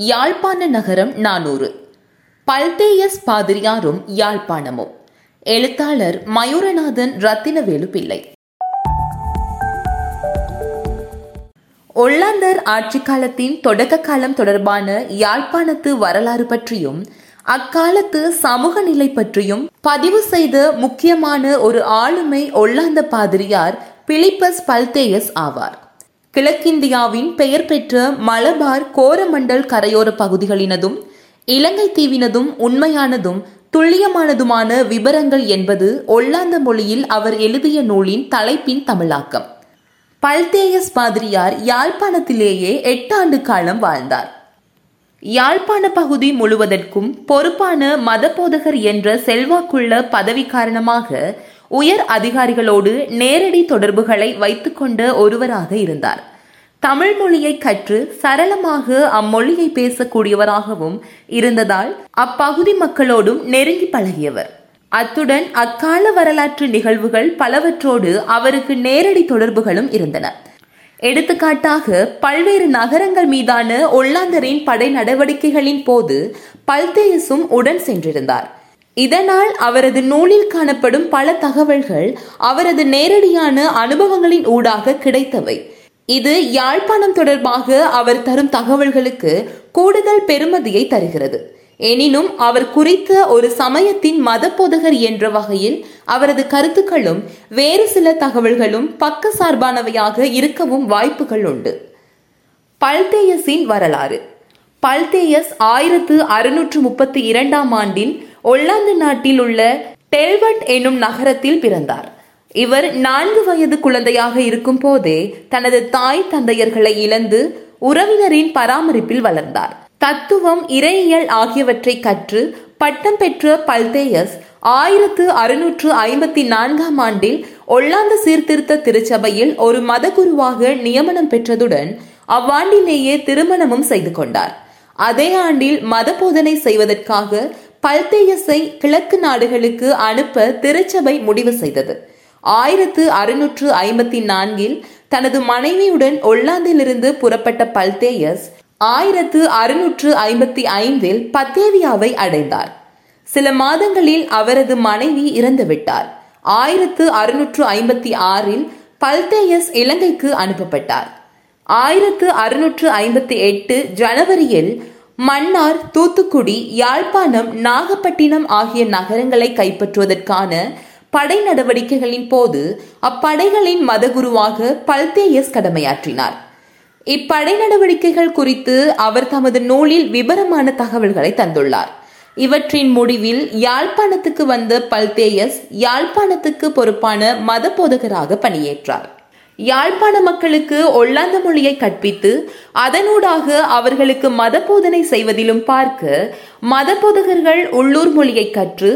யாழ்ப்பாண நகரம் நானூறு. பல்தேயஸ் பாதிரியாரும் யாழ்ப்பாணமும். எழுத்தாளர் மயூரநாதன் ரத்தினவேலு பிள்ளை. ஒல்லாந்தர் ஆட்சி காலத்தின் தொடக்க காலம் தொடர்பான யாழ்ப்பாணத்து வரலாறு பற்றியும் அக்காலத்து சமூக நிலை பற்றியும் பதிவு செய்த முக்கியமான ஒரு ஆளுமை ஒல்லாந்த பாதிரியார் பிலிப்பஸ் பல்தேயஸ் ஆவார். கிழக்கிந்தியாவின் பெயர் பெற்ற மலபார் கோரமண்டல் கரையோர பகுதிகளினதும் இலங்கை தீவினதும் உண்மையானதும் துல்லியமானதுமான விவரங்கள் என்பது ஒல்லாந்த மொழியில் அவர் எழுதிய நூலின் தலைப்பின் தமிழாக்கம். பல்தேயஸ் பாதிரியார் யாழ்ப்பாணத்திலேயே எட்டு ஆண்டு காலம் வாழ்ந்தார். யாழ்ப்பாண பகுதி முழுவதற்கும் பொறுப்பான மதபோதகர் என்ற செல்வாக்குள்ள பதவி காரணமாக உயர் அதிகாரிகளோடு நேரடி தொடர்புகளை வைத்துக்கொண்ட ஒருவராக இருந்தார். தமிழ் மொழியை கற்று சரளமாக அம்மொழியை பேசக்கூடியவராகவும் இருந்ததால் அப்பகுதி மக்களோடும் நெருங்கி பழகியவர். அத்துடன் அக்கால வரலாற்று நிகழ்வுகள் பலவற்றோடு அவருக்கு நேரடி தொடர்புகளும் இருந்தன. எடுத்துக்காட்டாக பல்வேறு நகரங்கள் மீதான ஒல்லாந்தரின் படை நடவடிக்கைகளின் போது பல்தேயசும் உடன் சென்றிருந்தார். இதனால் அவரது நூலில் காணப்படும் பல தகவல்கள் அவரது நேரடியான அனுபவங்களின் ஊடாக கிடைத்தவை. இது யாழ்ப்பாணம் தொடர்பாக அவர் தரும் தகவல்களுக்கு கூடுதல் பெருமதியை தருகிறது. எனினும் அவர் குறித்த ஒரு சமயத்தின் மத போதகர் என்ற வகையில் அவரது கருத்துக்களும் வேறு சில தகவல்களும் பக்க சார்பானவையாக இருக்கவும் வாய்ப்புகள் உண்டு. பல்தேயஸின் வரலாறு. பல்தேயஸ் ஆயிரத்து அறுநூற்று முப்பத்தி இரண்டாம் ஆண்டில் ஒல்லாந்து நாட்டில் உள்ள டெல்வட் எனும் நகரத்தில் பிறந்தார். இவர் நான்கு வயது குழந்தையாக இருக்கும் போதே தனது தாய் தந்தையர்களை இழந்து உறவினரின் பராமரிப்பில் வளர்ந்தார். தத்துவம் இறையியல் ஆகியவற்றை கற்று பட்டம் பெற்ற பல்தேயஸ் ஆயிரத்து அறுநூற்று ஐம்பத்தி நான்காம் ஆண்டில் ஒல்லாந்து சீர்திருத்த திருச்சபையில் ஒரு மதகுருவாக நியமனம் பெற்றதுடன் அவ்வாண்டிலேயே திருமணமும் செய்து கொண்டார். அதே ஆண்டில் மத போதனை செய்வதற்காக பல்தேயஸை கிழக்கு நாடுகளுக்கு அனுப்ப திருச்சபை முடிவு செய்தது. ஆயிரத்து அறுநூற்று ஐம்பத்தி நான்கில் தனது மனைவியுடன் ஒல்லாந்திலிருந்து புறப்பட்ட பல்தேயஸ் ஆயிரத்து அறுநூற்று ஐம்பத்தி ஐந்தில் பத்தேவியாவை அடைந்தார். சில மாதங்களில் அவரது மனைவி இறந்துவிட்டார். ஆயிரத்து அறுநூற்று ஐம்பத்தி ஆறில் பல்தேயஸ் இலங்கைக்கு அனுப்பப்பட்டார். ஆயிரத்து அறுநூற்று ஐம்பத்தி எட்டு ஜனவரியில் மன்னார் தூத்துக்குடி யாழ்ப்பாணம் நாகப்பட்டினம் ஆகிய நகரங்களை கைப்பற்றுவதற்கான படை நடவடிக்கைகளின் போது அப்படைகளின் மதகுருவாக பல்தேயஸ் கடமையாற்றினார். இப்படை நடவடிக்கைகள் குறித்து அவர் தமது நூலில் விபரமான தகவல்களை தந்துள்ளார். இவற்றின் முடிவில் யாழ்ப்பாணத்துக்கு வந்த பல்தேயஸ் யாழ்ப்பாணத்துக்கு பொறுப்பான மத போதகராக பணியேற்றார். யாழ்ப்பாண மக்களுக்கு ஒல்லாந்த மொழியை கற்பித்து அதனூடாக அவர்களுக்கு மத போதனை செய்வதிலும் பார்க்க மத போதகர்கள் உள்ளூர் மொழியை கற்று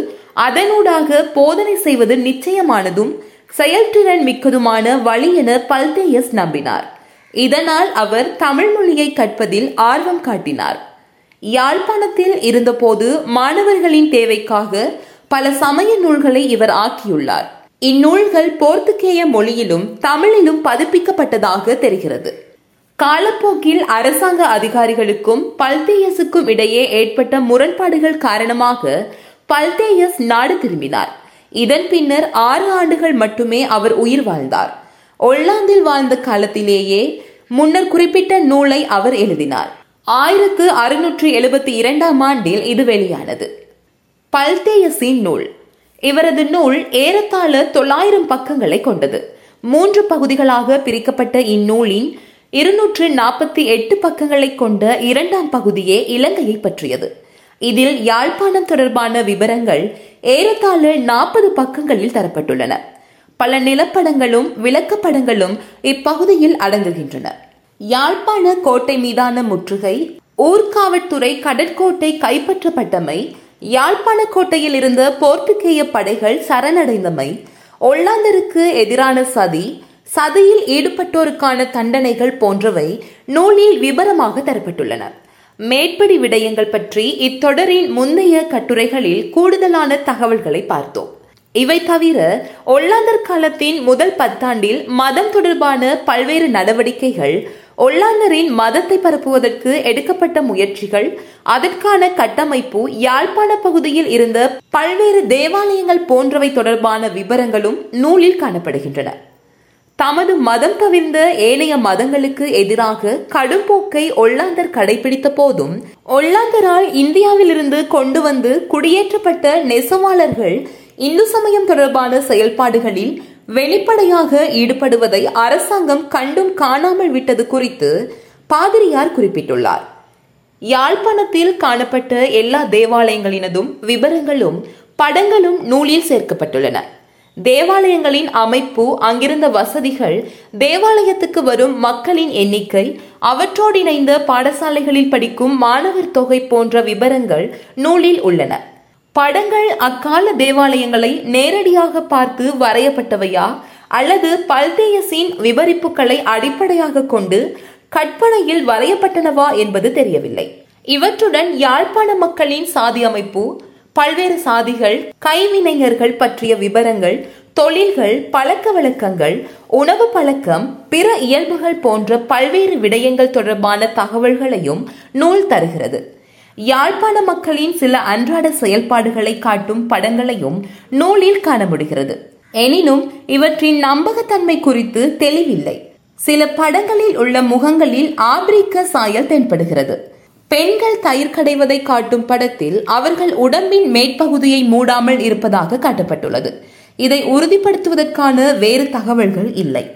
அதனூடாக போதனை செய்வது நிச்சயமானதும் செயல்திறன் மிக்கதுமான வழி என பல்தேயஸ் நம்பினார். இதனால் அவர் தமிழ் மொழியை கற்பதில் ஆர்வம் காட்டினார். யாழ்ப்பாணத்தில் இருந்தபோது மாணவர்களின் தேவைக்காக பல சமய நூல்களை இவர் ஆக்கியுள்ளார். இந்நூல்கள் போர்த்துகேய மொழியிலும் தமிழிலும் பதிப்பிக்கப்பட்டதாக தெரிகிறது. காலப்போக்கில் அரசாங்க அதிகாரிகளுக்கும் பல்தேயஸுக்கும் இடையே ஏற்பட்ட முரண்பாடுகள் காரணமாக பல்தேயஸ் நாடு திரும்பினார். இதன் பின்னர் ஆறு ஆண்டுகள் மட்டுமே அவர் உயிர் வாழ்ந்தார். ஒல்லாந்தில் வாழ்ந்த காலத்திலேயே முன்னர் குறிப்பிட்ட நூலை அவர் எழுதினார். ஆயிரத்து அறுநூற்று எழுபத்தி இரண்டாம் ஆண்டில் இது வெளியானது. பல்தேயசின் நூல். இவரது நூல் ஏறத்தாழ தொள்ளாயிரம் பக்கங்களை கொண்டது. மூன்று பகுதிகளாக பிரிக்கப்பட்ட இந்நூலின் இருநூற்று நாற்பத்தி எட்டு பக்கங்களை கொண்ட இரண்டாம் பகுதியே இலங்கையை பற்றியது. இதில் யாழ்ப்பாணம் தொடர்பான விவரங்கள் ஏறத்தாழ நாற்பது பக்கங்களில் தரப்பட்டுள்ளன. பல நிலப்படங்களும் விளக்கப்படங்களும் இப்பகுதியில் அடங்குகின்றன. யாழ்ப்பாண கோட்டை மீதான முற்றுகை ஊர்காவற்துறை கடற்கோட்டை கைப்பற்றப்பட்டமை யாழ்ப்பாண கோட்டையில் இருந்த போர்த்துகேய படைகள் சரணடைந்தமை ஒல்லாந்தருக்கு எதிரான சதி சதியில் ஈடுபட்டோருக்கான தண்டனைகள் போன்றவை நூலில் விபரமாக தரப்பட்டுள்ளன. மேற்படி விடயங்கள் பற்றி இத்தொடரின் முந்தைய கட்டுரைகளில் கூடுதலான தகவல்களை பார்த்தோம். இவை தவிர ஒல்லாந்தர் காலத்தின் முதல் பத்தாண்டில் மதம் தொடர்பான பல்வேறு நடவடிக்கைகள் ஒல்லாந்தரின் மதத்தை பரப்புவதற்கு எடுக்கப்பட்ட முயற்சிகள் அதற்கான கட்டமைப்பு யாழ்ப்பாண பகுதியில் இருந்த பல்வேறு தேவாலயங்கள் போன்றவை தொடர்பான விவரங்களும் நூலில் காணப்படுகின்றன. தமது மதம் தவிர்ந்த ஏனைய மதங்களுக்கு எதிராக கடும்போக்கை ஒல்லாந்தர் கடைபிடித்த போதும் ஒல்லாந்தரால் இந்தியாவிலிருந்து கொண்டு வந்து குடியேற்றப்பட்ட நெசவாளர்கள் இந்து சமயம் தொடர்பான செயல்பாடுகளில் வெளிப்படையாக ஈடுபடுவதை அரசாங்கம் கண்டும் காணாமல் விட்டது குறித்து பாதிரியார் குறிப்பிட்டுள்ளார். யாழ்ப்பாணத்தில் காணப்பட்ட எல்லா தேவாலயங்களினதும் விவரங்களும் படங்களும் நூலில் சேர்க்கப்பட்டுள்ளன. தேவாலயங்களின் அமைப்பு அங்கிருந்த வசதிகள் தேவாலயத்துக்கு வரும் மக்களின் எண்ணிக்கை அவற்றோடு இணைந்த பாடசாலைகளில் படிக்கும் மாணவர் தொகை போன்ற விவரங்கள் நூலில் உள்ளன. படங்கள் அக்கால தேவாலயங்களை நேரடியாக பார்த்து வரையப்பட்டவையா? அல்லது பல்தேயசின் விவரிப்புகளை அடிப்படையாக கொண்டு கற்பனையில் வரையப்பட்டனவா என்பது தெரியவில்லை. இவற்றுடன் யாழ்ப்பாண மக்களின் சாதி அமைப்பு பல்வேறு சாதிகள் கைவினைஞர்கள் பற்றிய விவரங்கள் தொழில்கள் பழக்க வழக்கங்கள் உணவு பழக்கம் பிற இயல்புகள் போன்ற பல்வேறு விடயங்கள் தொடர்பான தகவல்களையும் நூல் தருகிறது. யாழ்ப்பாண மக்களின் சில அன்றாட செயல்பாடுகளை காட்டும் படங்களையும் நூலில் காண முடிகிறது எனினும் இவற்றின் நம்பகத்தன்மை குறித்து தெளிவில்லை. சில படங்களில் உள்ள முகங்களில் ஆப்பிரிக்க சாயல் தென்படுகிறது. பெண்கள் தயிர் கடைவதை காட்டும் படத்தில் அவர்கள் உடம்பின் மேற்பகுதியை மூடாமல் இருப்பதாக காட்டப்பட்டுள்ளது. இதை உறுதிப்படுத்துவதற்கான வேறு தகவல்கள் இல்லை.